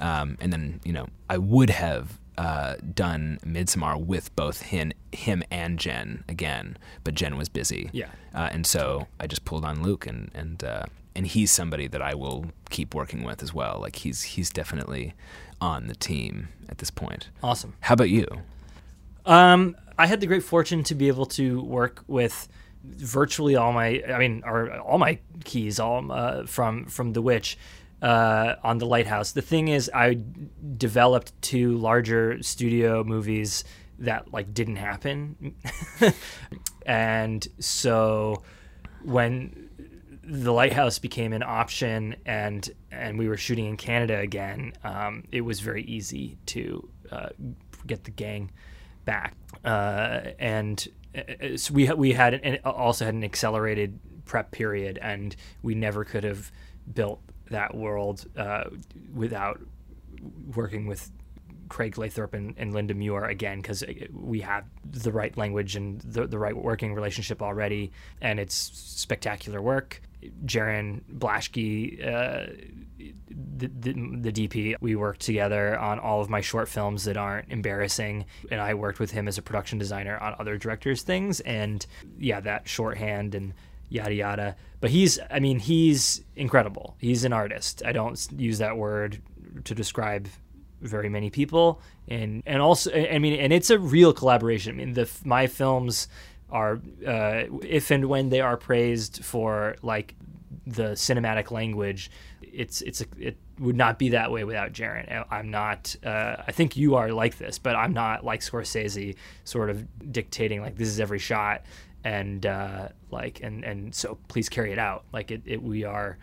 um, and then you know I would have. Uh, done Midsommar with both him, him and Jen again, but Jen was busy. Yeah. uh, and so I just pulled on Luke, and and uh, and he's somebody that I will keep working with as well. Like he's he's definitely on the team at this point. Awesome. How about you? Um, I had the great fortune to be able to work with virtually all my, I mean, or all my keys, all uh, from from The Witch, uh, on the Lighthouse. The thing is, I developed two larger studio movies that like didn't happen, and so when the lighthouse became an option and and we were shooting in Canada again, um, it was very easy to uh, get the gang back. Uh, and uh, so we we had an, also had an accelerated prep period, and we never could have built that world uh, without working with Craig Lathrop and, and Linda Muir again because we have the right language and the, the right working relationship already, and it's spectacular work. Jarin Blaschke, uh, the, the, the DP, we worked together on all of my short films that aren't embarrassing, and I worked with him as a production designer on other directors' things, and yeah, that shorthand and yada yada. But he's, I mean, he's incredible. He's an artist. I don't use that word to describe very many people and and also i mean and it's a real collaboration i mean the my films are uh, if and when they are praised for like the cinematic language it's it's a, it would not be that way without Jarin. I'm not. Uh, I think you are like this, but I'm not like Scorsese, sort of dictating like this is every shot, and uh, like and and so please carry it out. Like it, it we are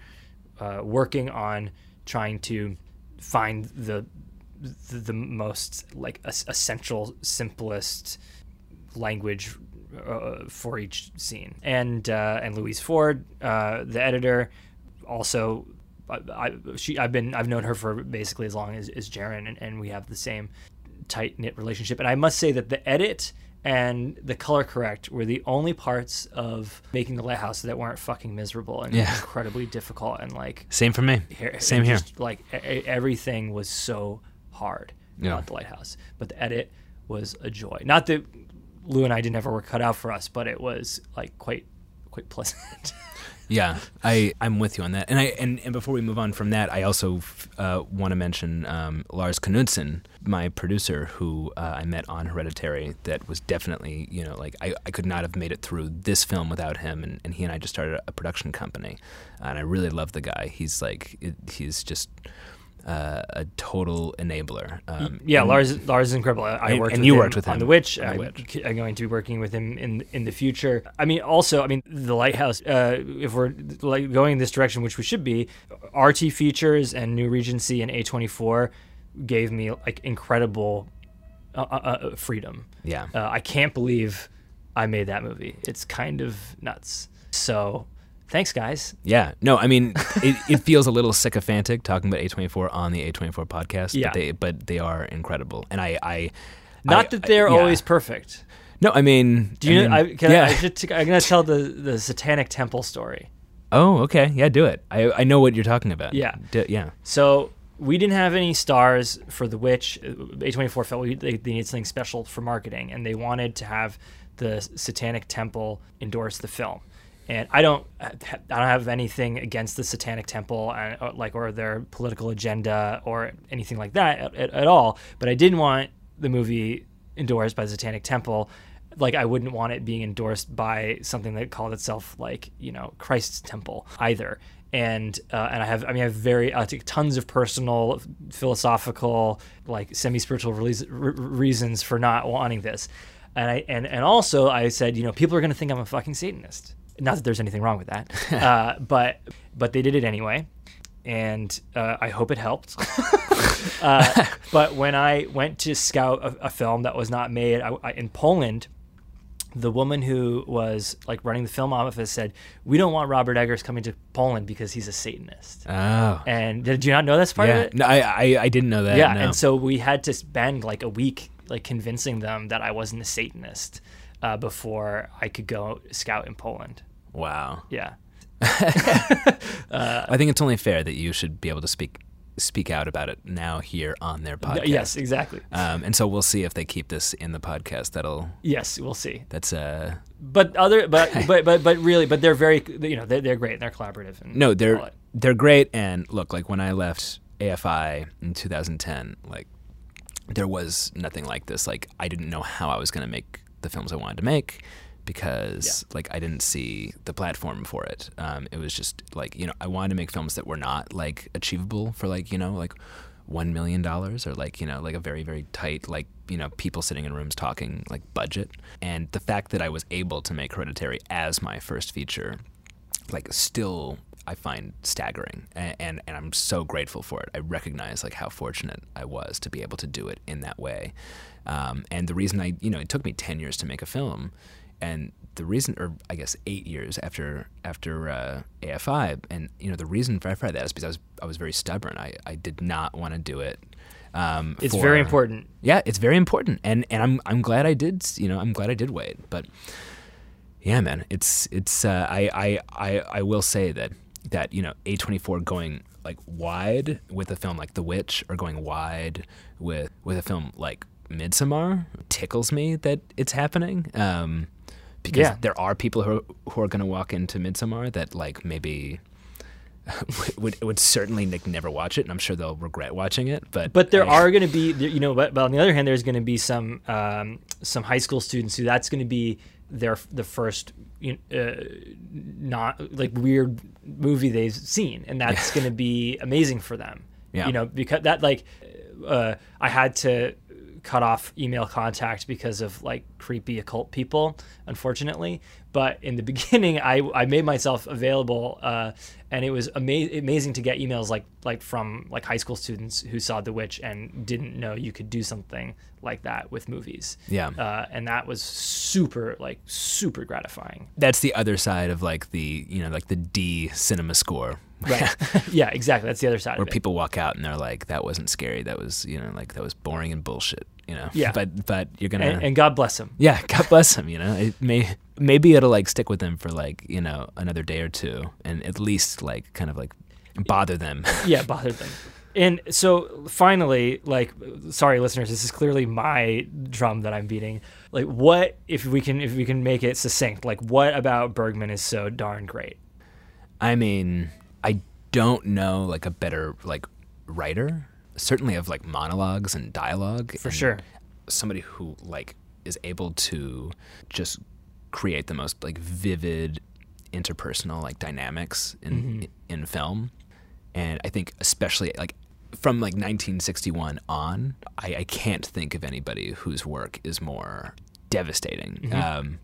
uh, working on trying to find the the, the most like es- essential, simplest language uh, for each scene. And uh, and Louise Ford, uh, the editor, also. I, I, she I've been I've known her for basically as long as, as Jarin and, and we have the same tight knit relationship and I must say that the edit and the color correct were the only parts of making the lighthouse that weren't fucking miserable and Yeah. incredibly difficult and like Same for me. here, Same here. just, like e- everything was so hard Yeah. about the lighthouse, but the edit was a joy. Not that Lou and I didn't ever work cut out for us, but it was like quite quite pleasant. Yeah, I I'm with you on that. And I and, and before we move on from that, I also uh, want to mention um, Lars Knudsen, my producer, who uh, I met on Hereditary. That was definitely you know like I, I could not have made it through this film without him. And, and he and I just started a production company, and I really love the guy. He's like it, he's just uh, a total enabler. Um, Yeah, and- Lars Lars is incredible. I, I And- worked and with you him worked with on him The Witch. on The I'm, Witch. I'm going to be working with him in in the future. I mean, also, I mean, The Lighthouse. Uh, if we're like going in this direction, which we should be, RT Features and New Regency and A24 gave me like incredible uh, uh, uh, freedom. Yeah. Uh, I can't believe I made that movie. It's kind of nuts. So, thanks, guys. Yeah, no, I mean, it, it feels a little sycophantic talking about A24 on the A24 podcast, Yeah. but they but they are incredible, and I, I Not I- that they're I- yeah. always perfect. No, I mean, Do you I know? I, can yeah. I, should, I'm gonna tell the the Satanic Temple story. oh, okay, yeah, do it. I I know what you're talking about. Yeah. D- yeah, So we didn't have any stars for The Witch. Uh, A24 felt we, they, they needed something special for marketing, and they wanted to have the Satanic Temple endorse the film. And I don't, I don't have anything against the Satanic Temple, and, or, like or their political agenda or anything like that at, at, at all. But I didn't want the movie endorsed by the Satanic Temple. Like I wouldn't want it being endorsed by something that called itself like you know Christ's Temple either and uh, and I have I mean I have very think tons of personal philosophical like semi spiritual reasons for not wanting this, and I and and also I said you know people are gonna think I'm a fucking Satanist. Not that there's anything wrong with that, uh, but but they did it anyway, and uh, I hope it helped. uh, but when I went to scout a, a film that was not made I, I, in Poland the woman who was like running the film office said, "We don't want Robert Eggers coming to Poland because he's a Satanist." oh, And did you not know this part yeah. of it? No, I, I I didn't know that. yeah, no. and so we had to spend like a week like convincing them that I wasn't a Satanist uh, before I could go scout in Poland. wow. Yeah. I think it's only fair that you should be able to speak speak out about it now here on their podcast. Yes, exactly. Um, and so we'll see if they keep this in the podcast. That'll Yes, we'll see. that's uh But other, but but but but really, but they're very, you know, they're, they're great. And they're collaborative. And no, they're they're great. And look, like when I left AFI in 2010, like there was nothing like this. Like I didn't know how I was going to make the films I wanted to make because like I didn't see the platform for it. Um, it was just like you know I wanted to make films that were not like achievable for like you know like one million dollars or like you know like a very very tight like you know people sitting in rooms talking like budget. And the fact that I was able to make Hereditary as my first feature like still I find staggering and, and and I'm so grateful for it. I recognize like how fortunate I was to be able to do it in that way. Um, and the reason I you know it took me 10 years to make a film and the reason or I guess 8 years after after uh, AFI and you know the reason for, for that is because I was I was very stubborn. I I did not want to do it um, It's for- very important. yeah, it's very important, and and I'm I'm glad I did. You know, I'm glad I did wait. But yeah, man, it's it's. Uh, I, I I I will say that that you know A24 going like wide with a film like The Witch or going wide with with a film like Midsommar tickles me that it's happening. Um, because Yeah. there are people who who are going to walk into Midsommar that like maybe. would would certainly like never watch it, and I'm sure they'll regret watching it. But But there I- are going to be, you know, but, but on the other hand, there's going to be some um, some high school students who that's going to be their the first, you know, uh, not like weird movie they've seen, and that's going to be amazing for them. Yeah. You know, because that like, uh, I had to cut off email contact because of like creepy occult people, unfortunately. But in the beginning, I, I made myself available, uh, and it was ama- amazing to get emails like like from like high school students who saw The Witch and didn't know you could do something like that with movies. Yeah. uh, and that was super like super gratifying. that's the other side of like the you know like the D CinemaScore Right. yeah, exactly. That's the other side where of it. people walk out and they're like that wasn't scary that was you know like that was boring and bullshit you know Yeah. but but you're gonna and, and God bless him. yeah God bless him. you know it may maybe it'll like stick with them for like you know another day or two and at least like kind of like bother them yeah, bother them. And so finally, like, sorry, listeners, this is clearly my drum that I'm beating. Like, what if we can if we can make it succinct? Like, what about Bergman is so darn great? I mean, I don't know like a better like writer, certainly of like monologues and dialogue. For and sure. Somebody who like is able to just create the most like vivid interpersonal like dynamics in in film. And I think especially like from like 1961 on, I, I can't think of anybody whose work is more devastating. Mm-hmm. Um,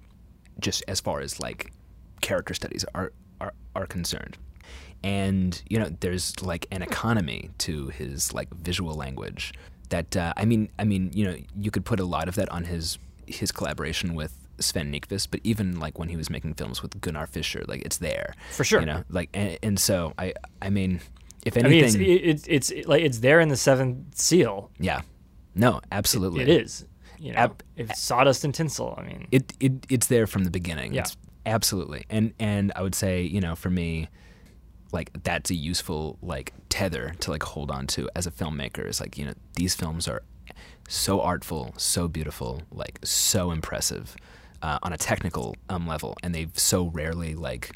just as far as like character studies are are, are concerned. And you know, there's like an economy to his like visual language that uh, I mean, I mean, you know, you could put a lot of that on his his collaboration with Sven Nykvist, but even like when he was making films with Gunnar Fischer, like it's there For sure. You know, like and, and so I, I mean, if I mean, it's, anything, it's it's like it's there in the Seventh Seal. yeah, no, absolutely, It is. You know, Ab- if sawdust and tinsel. I mean, it, it it's there from the beginning. Yeah. It's absolutely. And and I would say, you know, for me, like that's a useful like tether to like hold on to as a filmmaker. Is like, you know, these films are so artful, so beautiful, like so impressive uh, on a technical um, level, and they so rarely like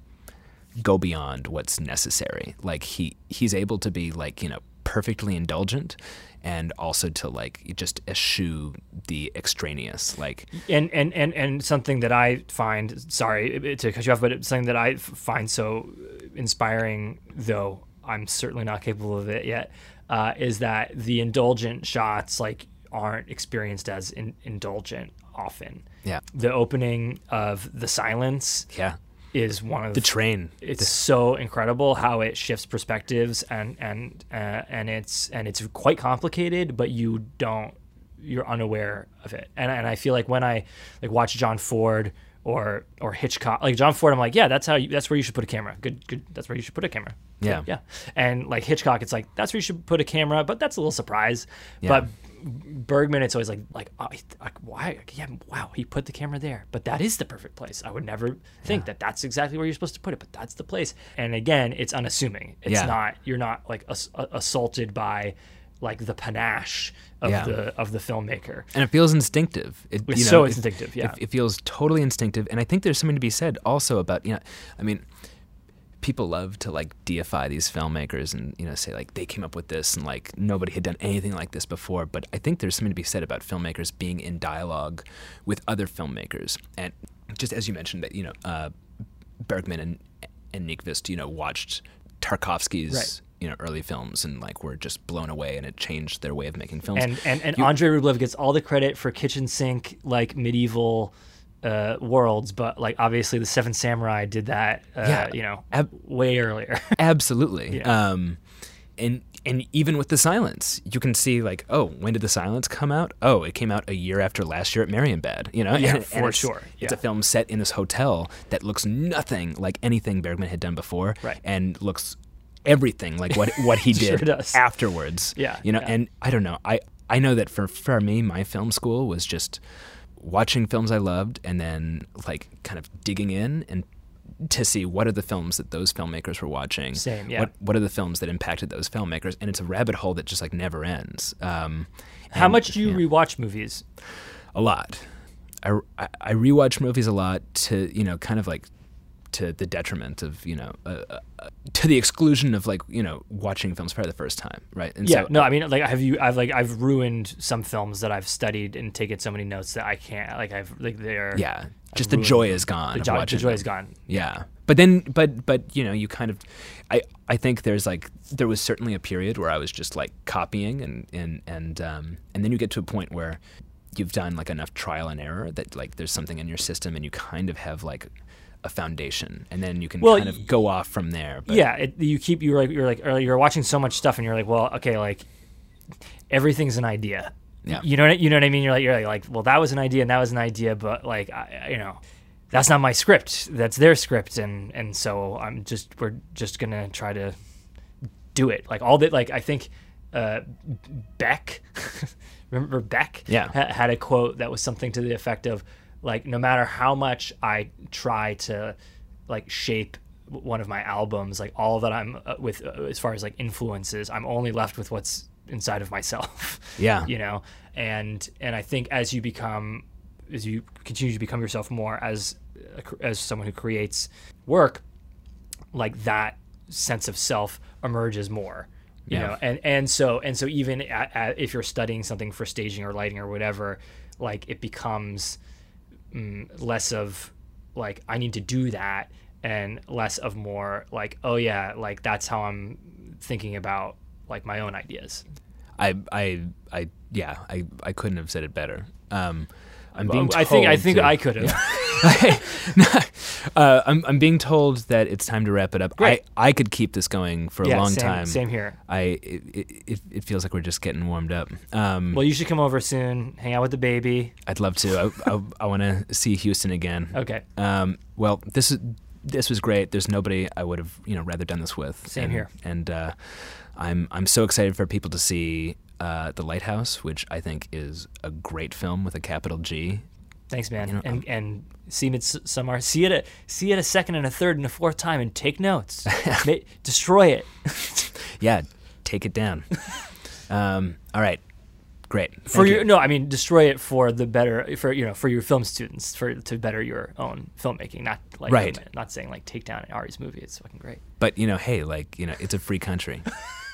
go beyond what's necessary. Like he he's able to be like you know perfectly indulgent, and also to like just eschew the extraneous. Like and and and and something that I find sorry to cut you off, but it's something that i find so inspiring, though I'm certainly not capable of it yet, uh, is that the indulgent shots like aren't experienced as in, indulgent often. Yeah, The opening of the silence yeah, is one of the train. it's so incredible how it shifts perspectives and and uh, and it's and it's quite complicated but you don't you're unaware of it. And and I feel like when I like watch John Ford or or Hitchcock like John Ford I'm like yeah that's how you, that's where you should put a camera. Good good that's where you should put a camera. Yeah. yeah. And like Hitchcock it's like that's where you should put a camera but that's a little surprise. Yeah. but Bergman, it's always like, like, oh, like, why? Yeah, wow, he put the camera there, but that is the perfect place. I would never think that that's exactly where you're supposed to put it, but that's the place. And again, it's unassuming. It's Yeah. not. You're not like ass- assaulted by like the panache of Yeah. the of the filmmaker. and it feels instinctive. It, It's you know, so it- instinctive, yeah. it, it feels totally instinctive, and I think there's something to be said also about you know, I mean, people love to like deify these filmmakers and you know say like they came up with this and like nobody had done anything like this before. But I think there's something to be said about filmmakers being in dialogue with other filmmakers, and just as you mentioned that you know, uh, Bergman and and Nykvist, you know, watched Tarkovsky's. Right. You know, early films and like were just blown away, and it changed their way of making films. And and and You- Andrei Rublev gets all the credit for kitchen sink like medieval. Uh, worlds, but like obviously the Seven Samurai did that, uh, Yeah. you know, Ab- way earlier. Absolutely. Yeah. Um, and and even with the silence, you can see like, oh, when did the silence come out? Oh, it came out a year after last year at Marienbad. You know, Yeah, And- for and it's- sure. It's a film set in this hotel that looks nothing like anything Bergman had done before, Right. and looks everything like what what he did does. afterwards. Yeah, you know, yeah. and I don't know, I I know that for for me, my film school was just watching films I loved and then like kind of digging in and to see what are the films that those filmmakers were watching. Same, yeah. What what are the films that impacted those filmmakers? And it's a rabbit hole that just like never ends. Um, How and- much do you yeah, rewatch movies? a lot. I, I, I rewatch movies a lot to you know kind of like to the detriment of you know uh, uh, to the exclusion of like you know watching films for the first time, right? And Yeah, so, no, I mean, like, have you? I've like, I've ruined some films that I've studied and taken so many notes that I can't. Like, I've like they're yeah, just the ruined joy is gone. The, jo- the joy them. is gone. Yeah. But then but but you know, you kind of I I think there's like there was certainly a period where I was just like copying and and and um and then you get to a point where you've done like enough trial and error that like there's something in your system and you kind of have like a foundation and then you can Well, kind of go off from there. But yeah, it, you keep you're like you're like you're watching so much stuff and you're like, well, okay, like everything's an idea. Yeah. You know what you know what I mean? You're like you're like, like well, that was an idea and that was an idea, but like I- you know, that's not my script. That's their script, and and so I'm just we're just gonna try to do it. Like all that. Like I think uh, Beck, remember Beck? Yeah. ha- had a quote that was something to the effect of like no matter how much I try to like shape one of my albums, like all that I'm uh, with uh, as far as like influences, I'm only left with what's inside of myself. Yeah. you know, and and I think as you become as you continue to become yourself more as as someone who creates work, like that sense of self emerges more you Yeah. know and and so and so even at, at, if you're studying something for staging or lighting or whatever like it becomes mm, less of like i need to do that and less of more like oh yeah like that's how i'm thinking about like my own ideas. I, I, I, yeah, I, I couldn't have said it better. Um, I'm being I think I told think to- I could have. uh, I'm, I'm being told that it's time to wrap it up. Great. I, I could keep this going for a yeah, long same, time. Same here. I it, it, it feels like we're just getting warmed up. Um, Well, you should come over soon, hang out with the baby. I'd love to. I, I, I want to see Houston again. Okay. Um, well, this is this was great. There's nobody I would have you know rather done this with. Same and, here. And uh, I'm I'm so excited for people to see uh, the Lighthouse, which I think is a great film with a capital G. Thanks, man. You know, and and see Midsommar. See it a see it a second and a third and a fourth time, and take notes. Destroy it. Yeah, take it down. um, all right, great. for your you. no, I mean destroy it for the better for you know for your film students for to better your own filmmaking. Not like Right. not saying like take down Ari's movie. It's fucking great. But you know, hey, like you know, it's a free country.